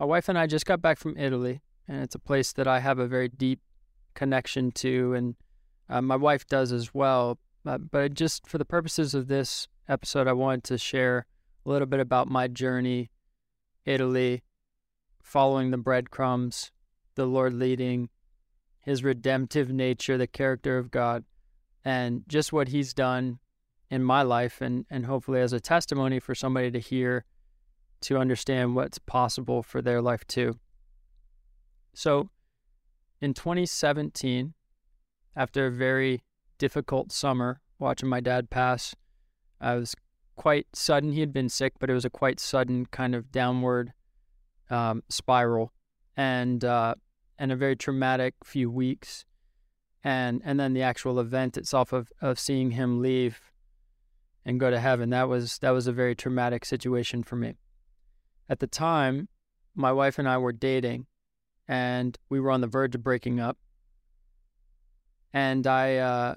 my wife and I just got back from Italy, and it's a place that I have a very deep connection to, and uh, my wife does as well. Uh, but just for the purposes of this episode, I wanted to share a little bit about my journey, Italy, following the breadcrumbs, the Lord leading, His redemptive nature, the character of God, and just what He's done in my life, and and hopefully as a testimony for somebody to hear, to understand what's possible for their life too. So, in 2017, after a very difficult summer watching my dad pass. I was quite sudden. He had been sick, but it was a quite sudden kind of downward um, spiral, and uh, and a very traumatic few weeks, and and then the actual event itself of of seeing him leave and go to heaven. That was that was a very traumatic situation for me. At the time, my wife and I were dating, and we were on the verge of breaking up and I, uh,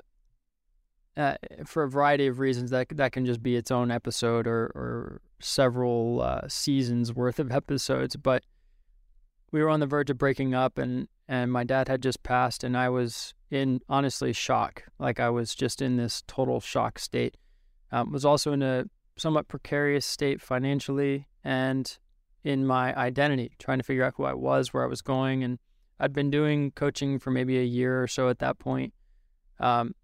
uh, for a variety of reasons, that that can just be its own episode or or several uh, seasons worth of episodes. But we were on the verge of breaking up, and and my dad had just passed, and I was in honestly shock. Like I was just in this total shock state. Um, was also in a somewhat precarious state financially and in my identity, trying to figure out who I was, where I was going, and I'd been doing coaching for maybe a year or so at that point. Um,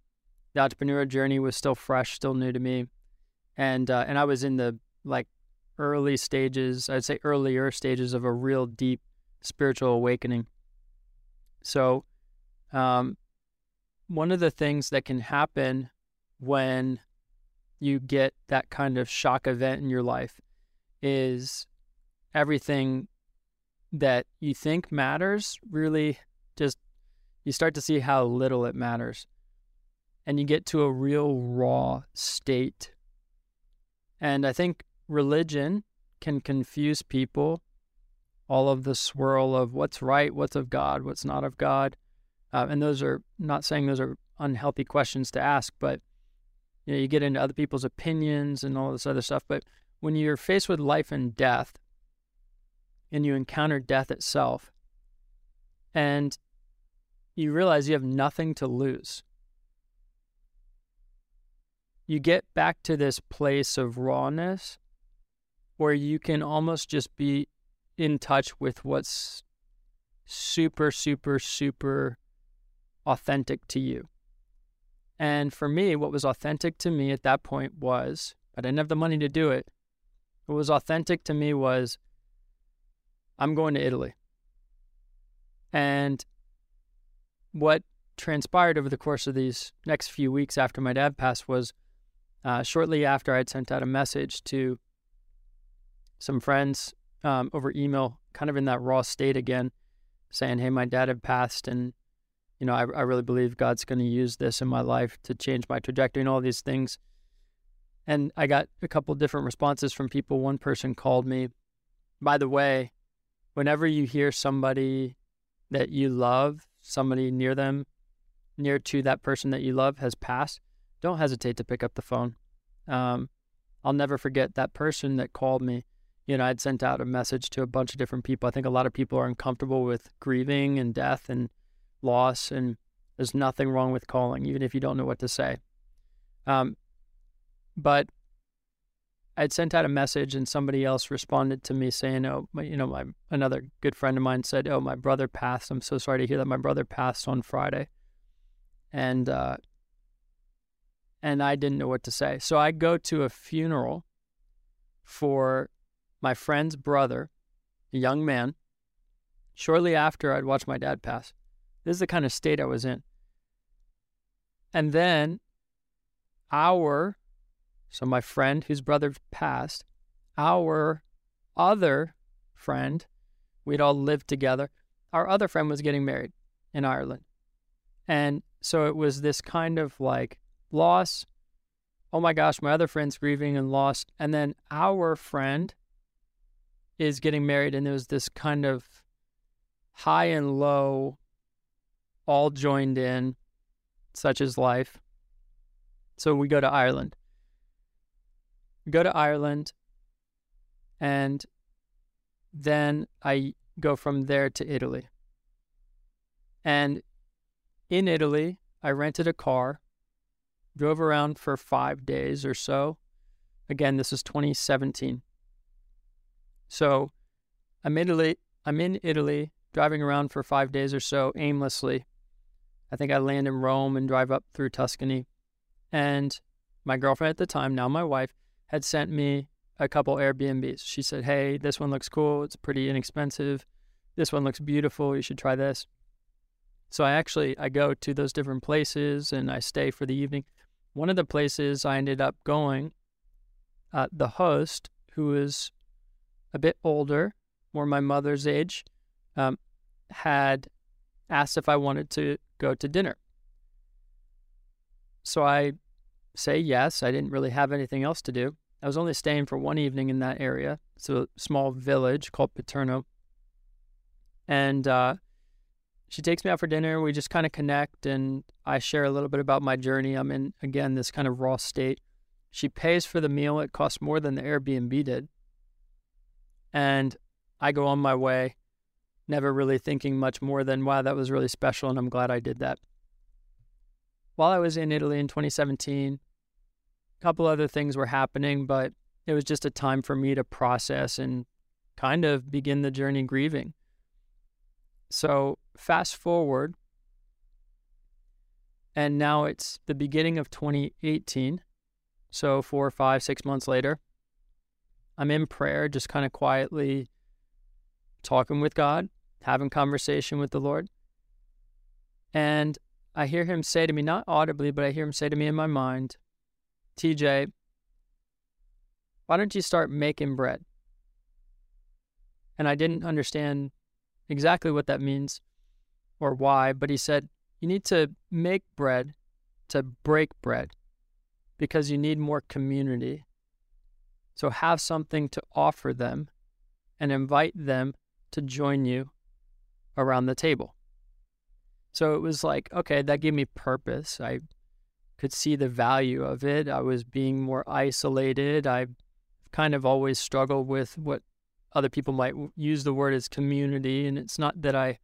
the entrepreneurial journey was still fresh, still new to me, and uh, and I was in the like early stages, I'd say earlier stages of a real deep spiritual awakening. So, um, one of the things that can happen when you get that kind of shock event in your life is everything that you think matters really just you start to see how little it matters. And you get to a real raw state. And i think religion can confuse people all of the swirl of what's right what's of god what's not of god. Uh, and those are not saying those are unhealthy questions to ask but you know you get into other people's opinions and all this other stuff. But when you're faced with life and death and you encounter death itself, and you realize you have nothing to lose. You get back to this place of rawness where you can almost just be in touch with what's super, super, super authentic to you. And for me, what was authentic to me at that point was I didn't have the money to do it. What was authentic to me was I'm going to Italy. And what transpired over the course of these next few weeks after my dad passed was uh, shortly after I'd sent out a message to some friends um, over email, kind of in that raw state again, saying, Hey, my dad had passed, and you know, I, I really believe God's going to use this in my life to change my trajectory and all these things. And I got a couple different responses from people. One person called me, by the way, whenever you hear somebody that you love, somebody near them, near to that person that you love has passed, don't hesitate to pick up the phone. Um, I'll never forget that person that called me. You know, I'd sent out a message to a bunch of different people. I think a lot of people are uncomfortable with grieving and death and loss, and there's nothing wrong with calling, even if you don't know what to say. Um, but I'd sent out a message and somebody else responded to me saying, "Oh, my, you know, my another good friend of mine said, "Oh, my brother passed. I'm so sorry to hear that my brother passed on Friday." And uh, and I didn't know what to say. So I go to a funeral for my friend's brother, a young man. Shortly after I'd watched my dad pass. This is the kind of state I was in. And then our so my friend whose brother passed, our other friend, we'd all lived together. Our other friend was getting married in Ireland. And so it was this kind of like loss. Oh my gosh, my other friend's grieving and lost. And then our friend is getting married, and there was this kind of high and low, all joined in, such as life. So we go to Ireland go to Ireland and then I go from there to Italy. And in Italy, I rented a car, drove around for five days or so. Again, this is 2017. So I'm Italy. I'm in Italy, driving around for five days or so aimlessly. I think I land in Rome and drive up through Tuscany. And my girlfriend at the time, now my wife, had sent me a couple Airbnbs. She said, Hey, this one looks cool. It's pretty inexpensive. This one looks beautiful. You should try this. So I actually I go to those different places and I stay for the evening. One of the places I ended up going, uh, the host, who is a bit older, more my mother's age, um, had asked if I wanted to go to dinner. So I say yes. I didn't really have anything else to do. I was only staying for one evening in that area. It's a small village called Paterno. And uh, she takes me out for dinner. We just kind of connect and I share a little bit about my journey. I'm in, again, this kind of raw state. She pays for the meal. It costs more than the Airbnb did. And I go on my way, never really thinking much more than, wow, that was really special. And I'm glad I did that. While I was in Italy in 2017, couple other things were happening, but it was just a time for me to process and kind of begin the journey grieving. So, fast forward, and now it's the beginning of 2018. So, four, five, six months later, I'm in prayer, just kind of quietly talking with God, having conversation with the Lord. And I hear him say to me, not audibly, but I hear him say to me in my mind, TJ, why don't you start making bread? And I didn't understand exactly what that means or why, but he said, you need to make bread to break bread because you need more community. So have something to offer them and invite them to join you around the table. So it was like, okay, that gave me purpose. I could see the value of it. I was being more isolated. I kind of always struggled with what other people might use the word as community, and it's not that I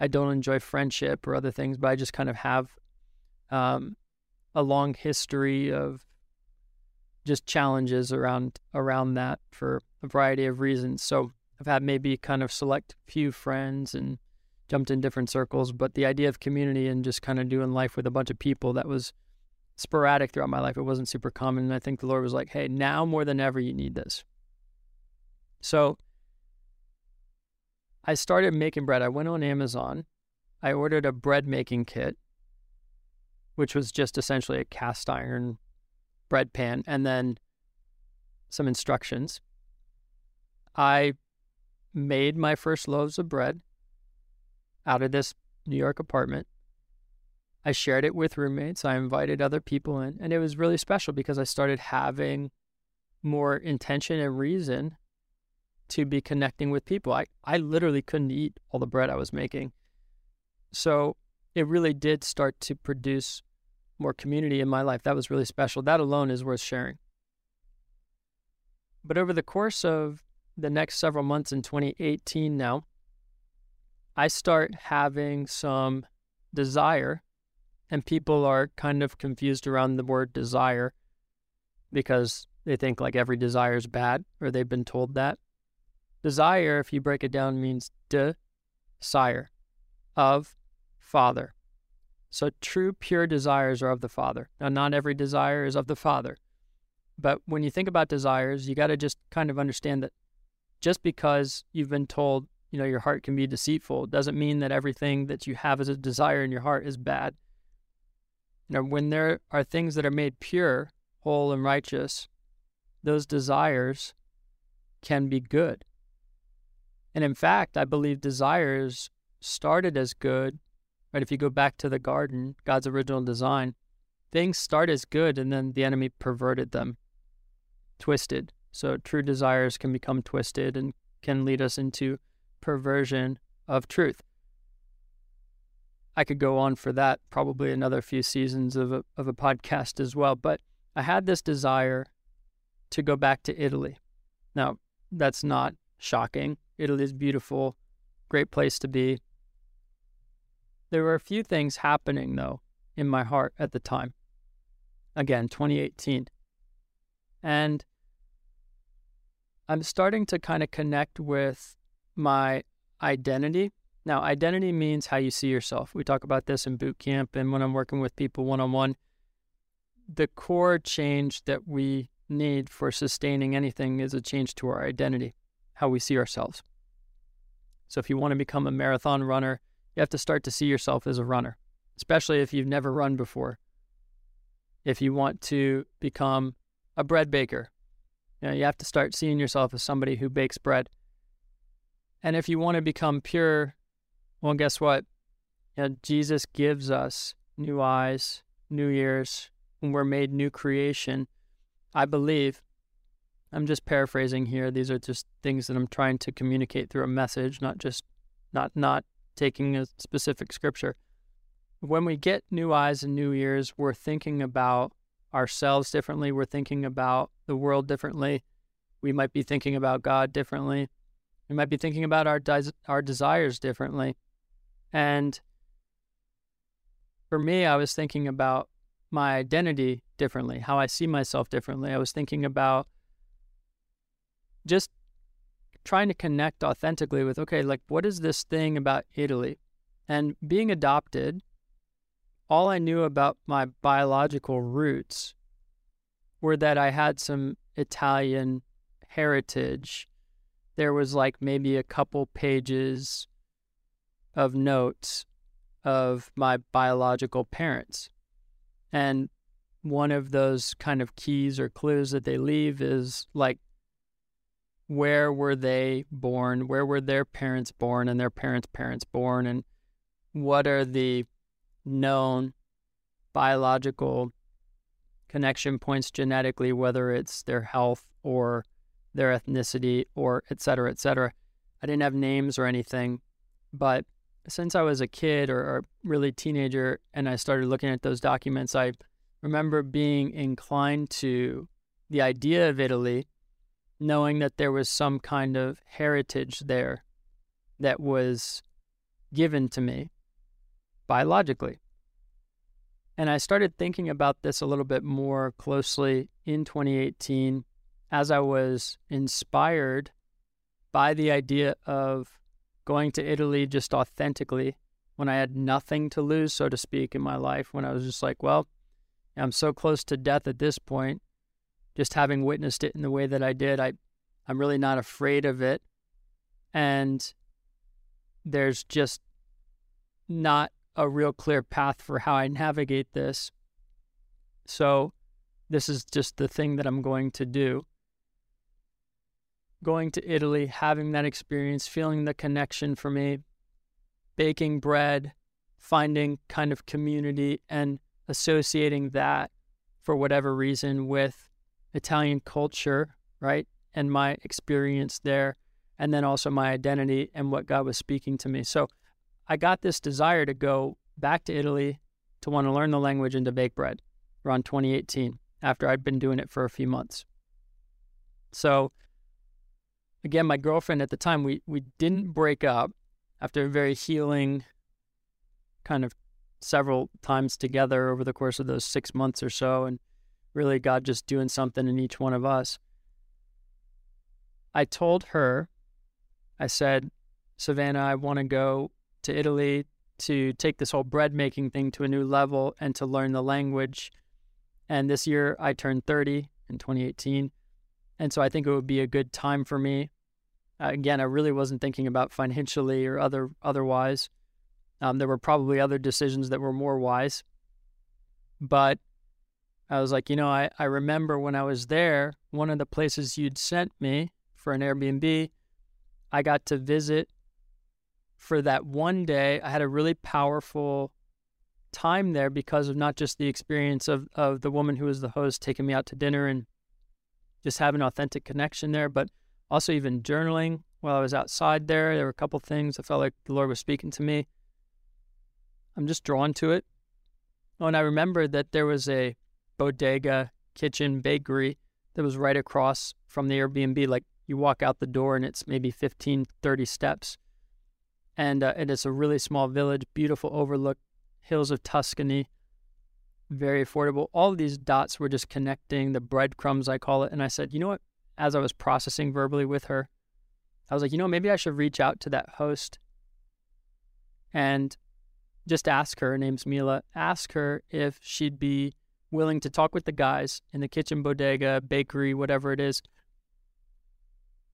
I don't enjoy friendship or other things, but I just kind of have um, a long history of just challenges around around that for a variety of reasons. So I've had maybe kind of select few friends and jumped in different circles, but the idea of community and just kind of doing life with a bunch of people that was sporadic throughout my life. It wasn't super common. And I think the Lord was like, hey, now more than ever, you need this. So I started making bread. I went on Amazon. I ordered a bread making kit, which was just essentially a cast iron bread pan and then some instructions. I made my first loaves of bread out of this New York apartment. I shared it with roommates. I invited other people in, and it was really special because I started having more intention and reason to be connecting with people. I, I literally couldn't eat all the bread I was making. So it really did start to produce more community in my life. That was really special. That alone is worth sharing. But over the course of the next several months in 2018 now, I start having some desire and people are kind of confused around the word desire because they think like every desire is bad or they've been told that. Desire, if you break it down, means de sire, of Father. So true, pure desires are of the Father. Now, not every desire is of the Father. But when you think about desires, you got to just kind of understand that just because you've been told, you know, your heart can be deceitful, doesn't mean that everything that you have as a desire in your heart is bad. Now, when there are things that are made pure, whole, and righteous, those desires can be good. And in fact, I believe desires started as good, right? If you go back to the garden, God's original design, things start as good and then the enemy perverted them, twisted. So true desires can become twisted and can lead us into perversion of truth. I could go on for that, probably another few seasons of a, of a podcast as well. But I had this desire to go back to Italy. Now, that's not shocking. Italy is beautiful, great place to be. There were a few things happening, though, in my heart at the time. Again, 2018. And I'm starting to kind of connect with my identity. Now, identity means how you see yourself. We talk about this in boot camp and when I'm working with people one on one. The core change that we need for sustaining anything is a change to our identity, how we see ourselves. So, if you want to become a marathon runner, you have to start to see yourself as a runner, especially if you've never run before. If you want to become a bread baker, you, know, you have to start seeing yourself as somebody who bakes bread. And if you want to become pure, well, guess what? Jesus gives us new eyes, new ears, when we're made new creation. I believe, I'm just paraphrasing here. These are just things that I'm trying to communicate through a message, not just not not taking a specific scripture. When we get new eyes and new ears, we're thinking about ourselves differently. We're thinking about the world differently. We might be thinking about God differently. We might be thinking about our des- our desires differently. And for me, I was thinking about my identity differently, how I see myself differently. I was thinking about just trying to connect authentically with okay, like what is this thing about Italy? And being adopted, all I knew about my biological roots were that I had some Italian heritage. There was like maybe a couple pages of notes of my biological parents. And one of those kind of keys or clues that they leave is like where were they born? Where were their parents born and their parents' parents born? And what are the known biological connection points genetically, whether it's their health or their ethnicity or et cetera, et cetera. I didn't have names or anything, but since I was a kid or, or really teenager and I started looking at those documents, I remember being inclined to the idea of Italy knowing that there was some kind of heritage there that was given to me biologically. And I started thinking about this a little bit more closely in 2018 as I was inspired by the idea of going to Italy just authentically when I had nothing to lose, so to speak, in my life, when I was just like, well, I'm so close to death at this point just having witnessed it in the way that I did, I, I'm really not afraid of it. And there's just not a real clear path for how I navigate this. So, this is just the thing that I'm going to do. Going to Italy, having that experience, feeling the connection for me, baking bread, finding kind of community, and associating that for whatever reason with Italian culture, right? And my experience there, and then also my identity and what God was speaking to me. So I got this desire to go back to Italy to want to learn the language and to bake bread around 2018 after I'd been doing it for a few months. So again, my girlfriend at the time, we, we didn't break up after a very healing kind of several times together over the course of those six months or so. And really God just doing something in each one of us. I told her, I said, Savannah, I want to go to Italy to take this whole bread making thing to a new level and to learn the language. And this year I turned 30 in 2018. And so I think it would be a good time for me. Uh, again, I really wasn't thinking about financially or other otherwise. Um, there were probably other decisions that were more wise. But I was like, you know, I, I remember when I was there, one of the places you'd sent me for an Airbnb, I got to visit for that one day. I had a really powerful time there because of not just the experience of, of the woman who was the host taking me out to dinner and just having an authentic connection there, but also even journaling while I was outside there. There were a couple things I felt like the Lord was speaking to me. I'm just drawn to it. Oh, and I remember that there was a bodega, kitchen, bakery that was right across from the Airbnb. Like you walk out the door and it's maybe 15, 30 steps. And, uh, and it's a really small village, beautiful overlook, hills of Tuscany, very affordable. All these dots were just connecting, the breadcrumbs, I call it. And I said, you know what? As I was processing verbally with her, I was like, you know, maybe I should reach out to that host and just ask her. Her name's Mila. Ask her if she'd be willing to talk with the guys in the kitchen, bodega, bakery, whatever it is,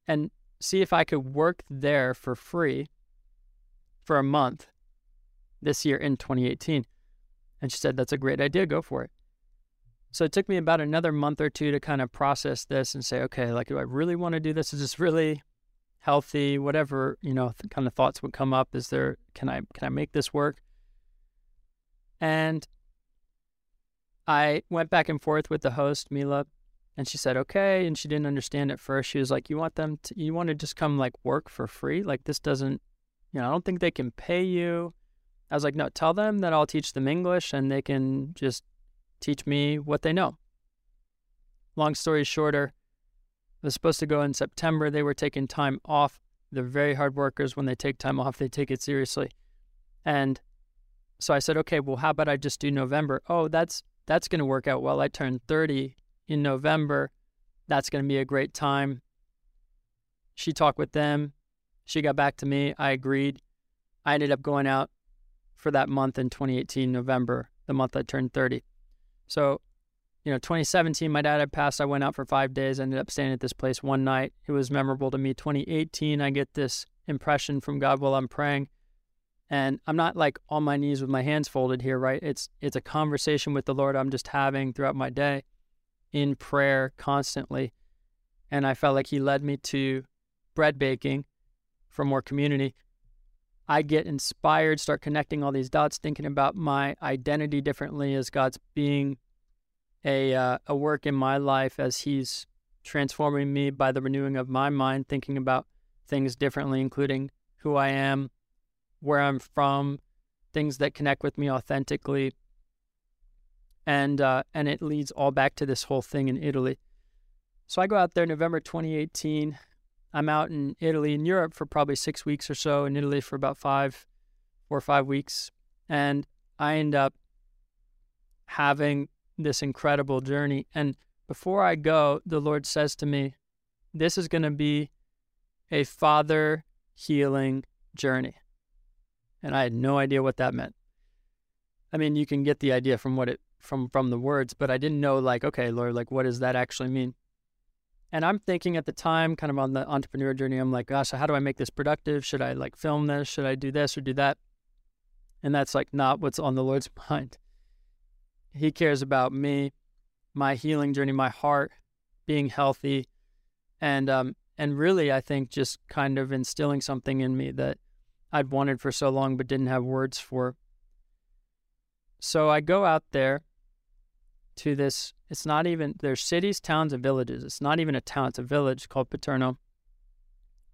and see if I could work there for free for a month this year in 2018. And she said, That's a great idea. Go for it. So it took me about another month or two to kind of process this and say, okay, like, do I really want to do this? Is this really healthy? Whatever, you know, th- kind of thoughts would come up. Is there, can I, can I make this work? And I went back and forth with the host, Mila, and she said, okay. And she didn't understand at first. She was like, you want them to, you want to just come like work for free? Like, this doesn't, you know, I don't think they can pay you. I was like, no, tell them that I'll teach them English and they can just teach me what they know. Long story shorter, I was supposed to go in September. They were taking time off. They're very hard workers. When they take time off, they take it seriously. And so I said, okay, well, how about I just do November? Oh, that's that's going to work out well. I turned 30 in November. That's going to be a great time. She talked with them. She got back to me. I agreed. I ended up going out for that month in 2018, November, the month I turned 30. So, you know, 2017, my dad had passed. I went out for five days, ended up staying at this place one night. It was memorable to me. 2018, I get this impression from God while I'm praying. And I'm not like on my knees with my hands folded here, right? It's it's a conversation with the Lord I'm just having throughout my day in prayer constantly. And I felt like he led me to bread baking for more community. I get inspired, start connecting all these dots, thinking about my identity differently as God's being a uh, a work in my life as He's transforming me by the renewing of my mind, thinking about things differently, including who I am, where I'm from, things that connect with me authentically, and uh, and it leads all back to this whole thing in Italy. So I go out there November 2018. I'm out in Italy, in Europe for probably six weeks or so, in Italy for about five, four or five weeks. And I end up having this incredible journey. And before I go, the Lord says to me, This is going to be a father healing journey. And I had no idea what that meant. I mean, you can get the idea from what it from from the words, but I didn't know like, okay, Lord, like what does that actually mean? And I'm thinking at the time, kind of on the entrepreneur journey, I'm like, gosh, how do I make this productive? Should I like film this? Should I do this or do that? And that's like not what's on the Lord's mind. He cares about me, my healing journey, my heart being healthy, and um, and really, I think just kind of instilling something in me that I'd wanted for so long but didn't have words for. So I go out there to this. It's not even, there's cities, towns, and villages. It's not even a town, it's a village called Paterno,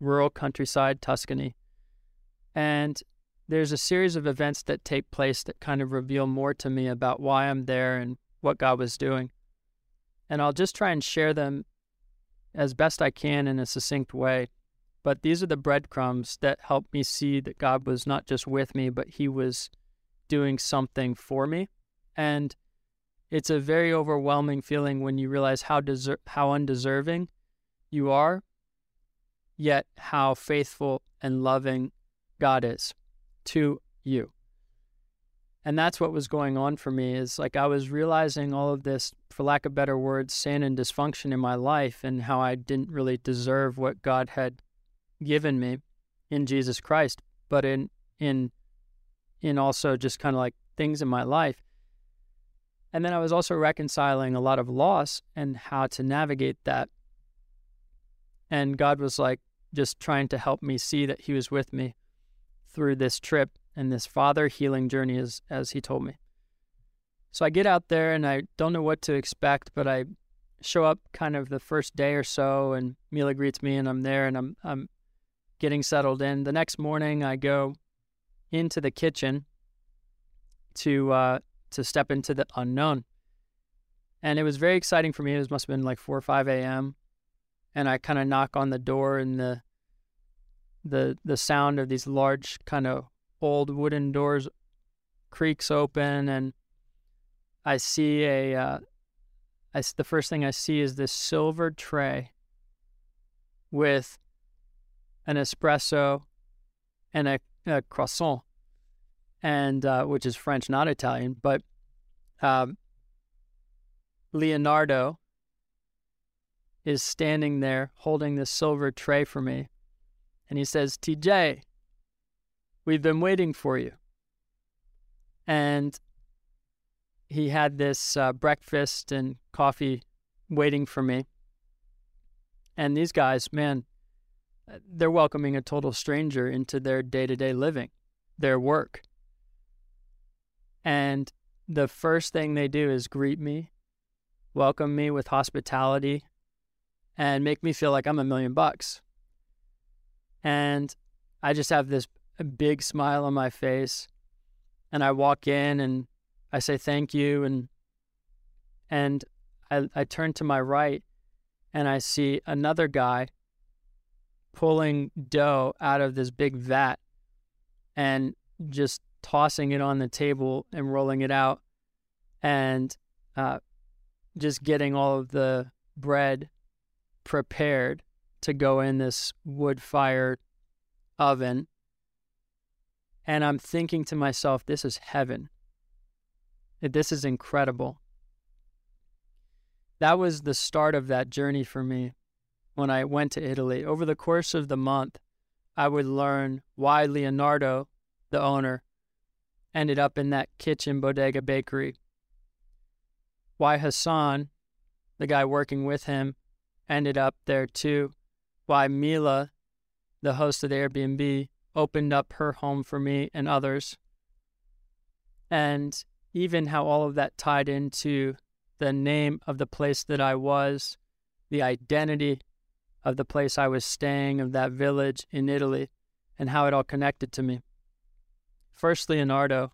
rural countryside, Tuscany. And there's a series of events that take place that kind of reveal more to me about why I'm there and what God was doing. And I'll just try and share them as best I can in a succinct way. But these are the breadcrumbs that help me see that God was not just with me, but He was doing something for me. And it's a very overwhelming feeling when you realize how deser- how undeserving you are, yet how faithful and loving God is to you. And that's what was going on for me is like I was realizing all of this, for lack of better words, sin and dysfunction in my life and how I didn't really deserve what God had given me in Jesus Christ, but in in in also just kind of like things in my life. And then I was also reconciling a lot of loss and how to navigate that. And God was like just trying to help me see that He was with me through this trip and this father healing journey, as, as He told me. So I get out there and I don't know what to expect, but I show up kind of the first day or so, and Mila greets me, and I'm there and I'm, I'm getting settled in. The next morning, I go into the kitchen to uh, to step into the unknown. And it was very exciting for me. It must have been like 4 or 5 a.m. and I kind of knock on the door, and the the the sound of these large kind of old wooden doors creaks open, and I see a. Uh, I, the first thing I see is this silver tray with an espresso and a, a croissant, and uh, which is French, not Italian, but um, Leonardo is standing there holding this silver tray for me. And he says, TJ, we've been waiting for you. And he had this uh, breakfast and coffee waiting for me. And these guys, man, they're welcoming a total stranger into their day to day living, their work. And the first thing they do is greet me, welcome me with hospitality, and make me feel like I'm a million bucks. And I just have this big smile on my face. And I walk in and I say thank you and and I, I turn to my right and I see another guy pulling dough out of this big vat and just tossing it on the table and rolling it out and uh, just getting all of the bread prepared to go in this wood fired oven. And I'm thinking to myself, this is heaven. This is incredible. That was the start of that journey for me when I went to Italy. Over the course of the month, I would learn why Leonardo, the owner, ended up in that kitchen bodega bakery. Why Hassan, the guy working with him, ended up there too. Why Mila, the host of the Airbnb, opened up her home for me and others. And even how all of that tied into the name of the place that I was, the identity of the place I was staying, of that village in Italy, and how it all connected to me. First, Leonardo.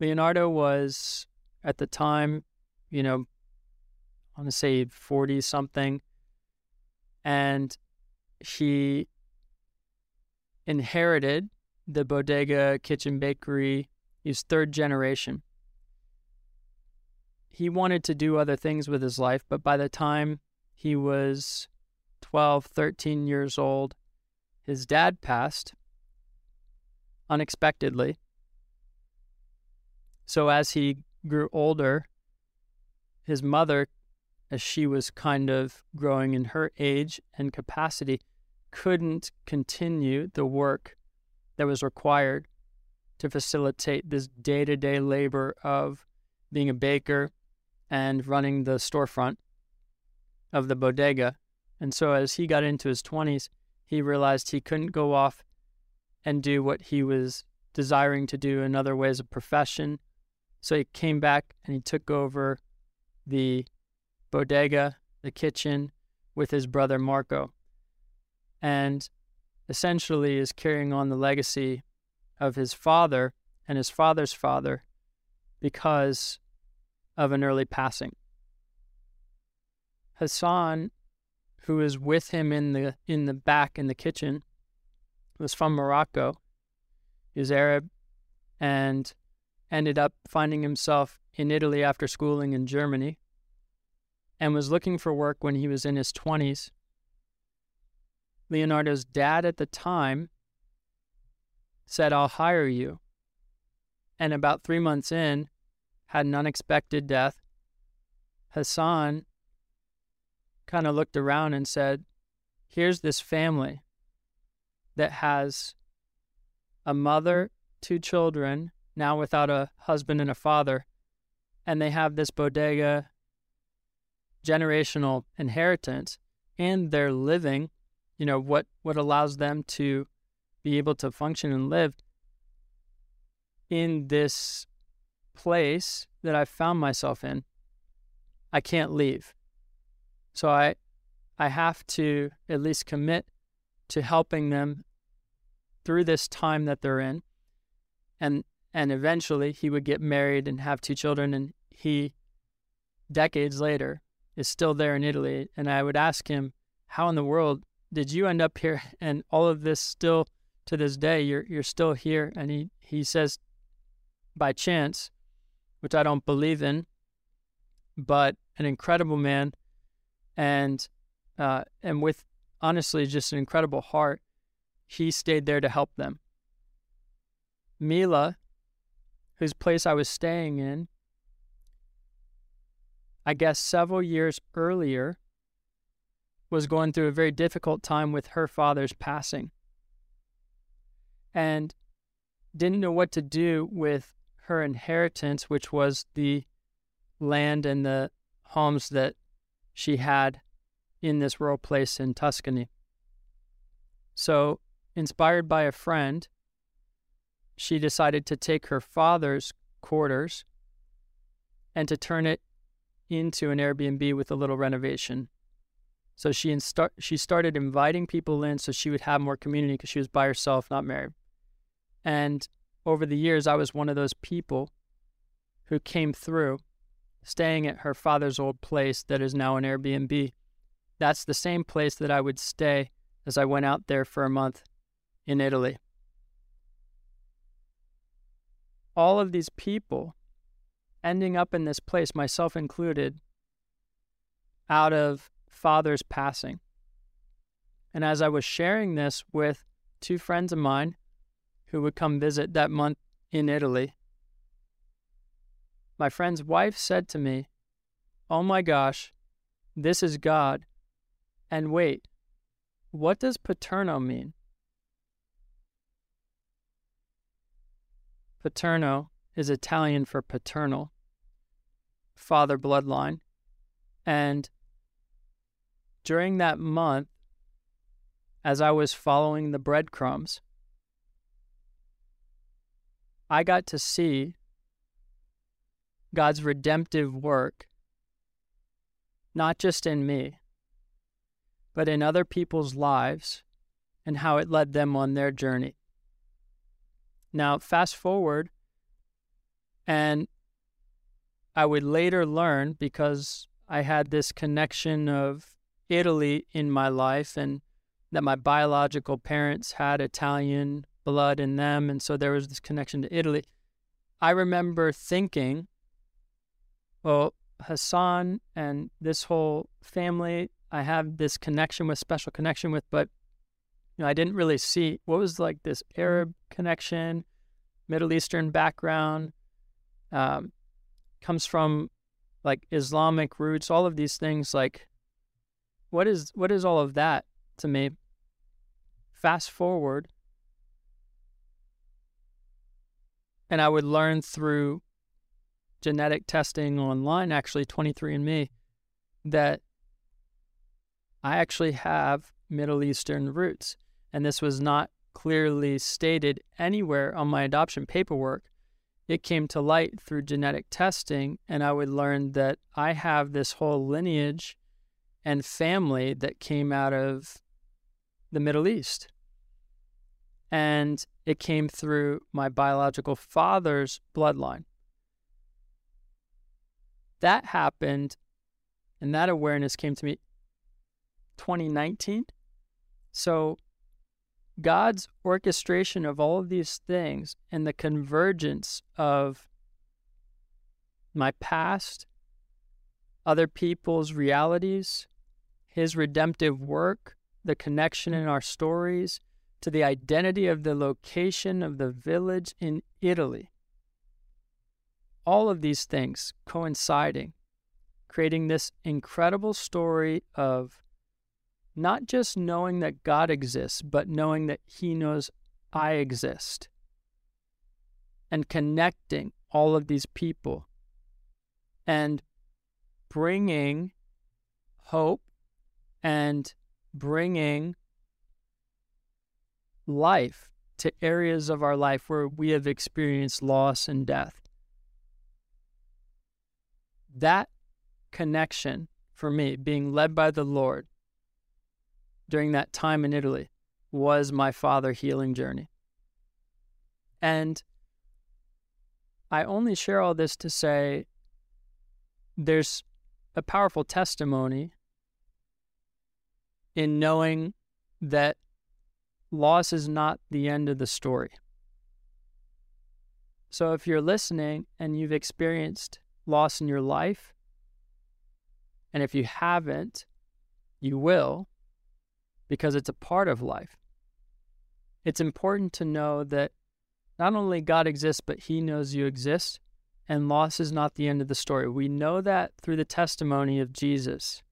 Leonardo was, at the time, you know, I want to say 40 something. And he inherited the bodega kitchen bakery. He's third generation. He wanted to do other things with his life, but by the time he was 12, 13 years old, his dad passed unexpectedly. So as he grew older, his mother as she was kind of growing in her age and capacity, couldn't continue the work that was required to facilitate this day to day labor of being a baker and running the storefront of the bodega. And so, as he got into his 20s, he realized he couldn't go off and do what he was desiring to do in other ways of profession. So, he came back and he took over the bodega, the kitchen, with his brother Marco. And essentially is carrying on the legacy of his father and his father's father because of an early passing. Hassan, who is with him in the in the back in the kitchen, was from Morocco. Was Arab and ended up finding himself in Italy after schooling in Germany and was looking for work when he was in his 20s. Leonardo's dad at the time said, I'll hire you. And about three months in, had an unexpected death. Hassan kind of looked around and said, Here's this family that has a mm-hmm. mother, two children, now without a husband and a father, and they have this bodega generational inheritance and their living, you know, what, what allows them to be able to function and live in this place that I found myself in. I can't leave. So I I have to at least commit to helping them through this time that they're in. And and eventually he would get married and have two children and he decades later is still there in Italy. And I would ask him, how in the world did you end up here and all of this still to this day you're you're still here and he he says by chance which I don't believe in but an incredible man and uh, and with honestly just an incredible heart. He stayed there to help them. Mila whose place I was staying in I guess several years earlier was going through a very difficult time with her father's passing. And didn't know what to do with her inheritance, which was the land and the homes that she had in this rural place in Tuscany. So, inspired by a friend, she decided to take her father's quarters and to turn it into an Airbnb with a little renovation. So she she started inviting people in so she would have more community because she was by herself, not married. And over the years, I was one of those people who came through, staying at her father's old place that is now an Airbnb. That's the same place that I would stay as I went out there for a month in Italy. All of these people ending up in this place, myself included, out of father's passing. And as I was sharing this with two friends of mine who would come visit that month in Italy, my friend's wife said to me, Oh my gosh, this is God. And wait, what does paterno mean? Paterno is Italian for paternal, father bloodline. And during that month, as I was following the breadcrumbs, I got to see God's redemptive work, not just in me, but in other people's lives and how it led them on their journey. Now, fast forward, and I would later learn because I had this connection of Italy in my life and that my biological parents had Italian blood in them. And so there was this connection to Italy. I remember thinking, well, Hassan and this whole family, I have this connection with, special connection with, but you know, I didn't really see what was like this Arab connection, Middle Eastern background, um, comes from like Islamic roots, all of these things. Like, what is what is all of that to me? Fast forward, and I would learn through genetic testing online, actually 23andMe, that I actually have Middle Eastern roots. And this was not clearly stated anywhere on my adoption paperwork. It came to light through genetic testing, and I would learn that I have this whole lineage and family that came out of the Middle East. And it came through my biological father's bloodline. That happened, and that awareness came to me 2019. So, God's orchestration of all of these things and the convergence of my past, other people's realities, His redemptive work, the connection in our stories, to the identity of the location of the village in Italy. All of these things coinciding, creating this incredible story of not just knowing that God exists, but knowing that He knows I exist. And connecting all of these people and bringing hope and bringing life to areas of our life where we have experienced loss and death. That connection for me, being led by the Lord during that time in Italy, was my father healing journey. And I only share all this to say there's a powerful testimony in knowing that loss is not the end of the story. So if you're listening and you've experienced loss in your life, and if you haven't, you will, because it's a part of life. It's important to know that not only God exists, but He knows you exist, and loss is not the end of the story. We know that through the testimony of Jesus.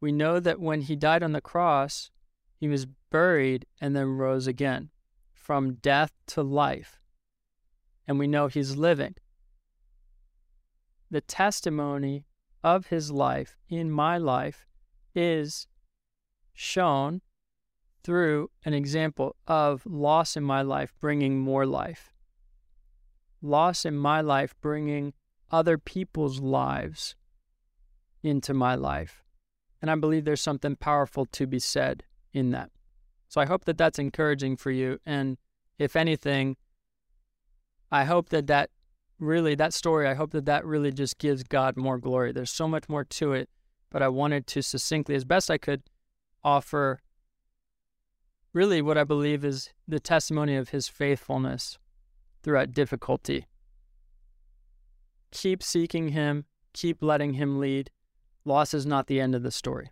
We know that when He died on the cross, He was buried and then rose again from death to life. And we know He's living. The testimony of His life in my life is shown through an example of loss in my life bringing more life, loss in my life bringing other people's lives into my life. And I believe there's something powerful to be said in that. So I hope that that's encouraging for you. And if anything, I hope that that really, that story, I hope that that really just gives God more glory. There's so much more to it, but I wanted to succinctly, as best I could, offer really what I believe is the testimony of his faithfulness throughout difficulty. Keep seeking him, keep letting him lead. Loss is not the end of the story.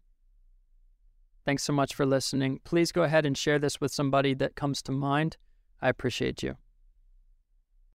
Thanks so much for listening. Please go ahead and share this with somebody that comes to mind. I appreciate you.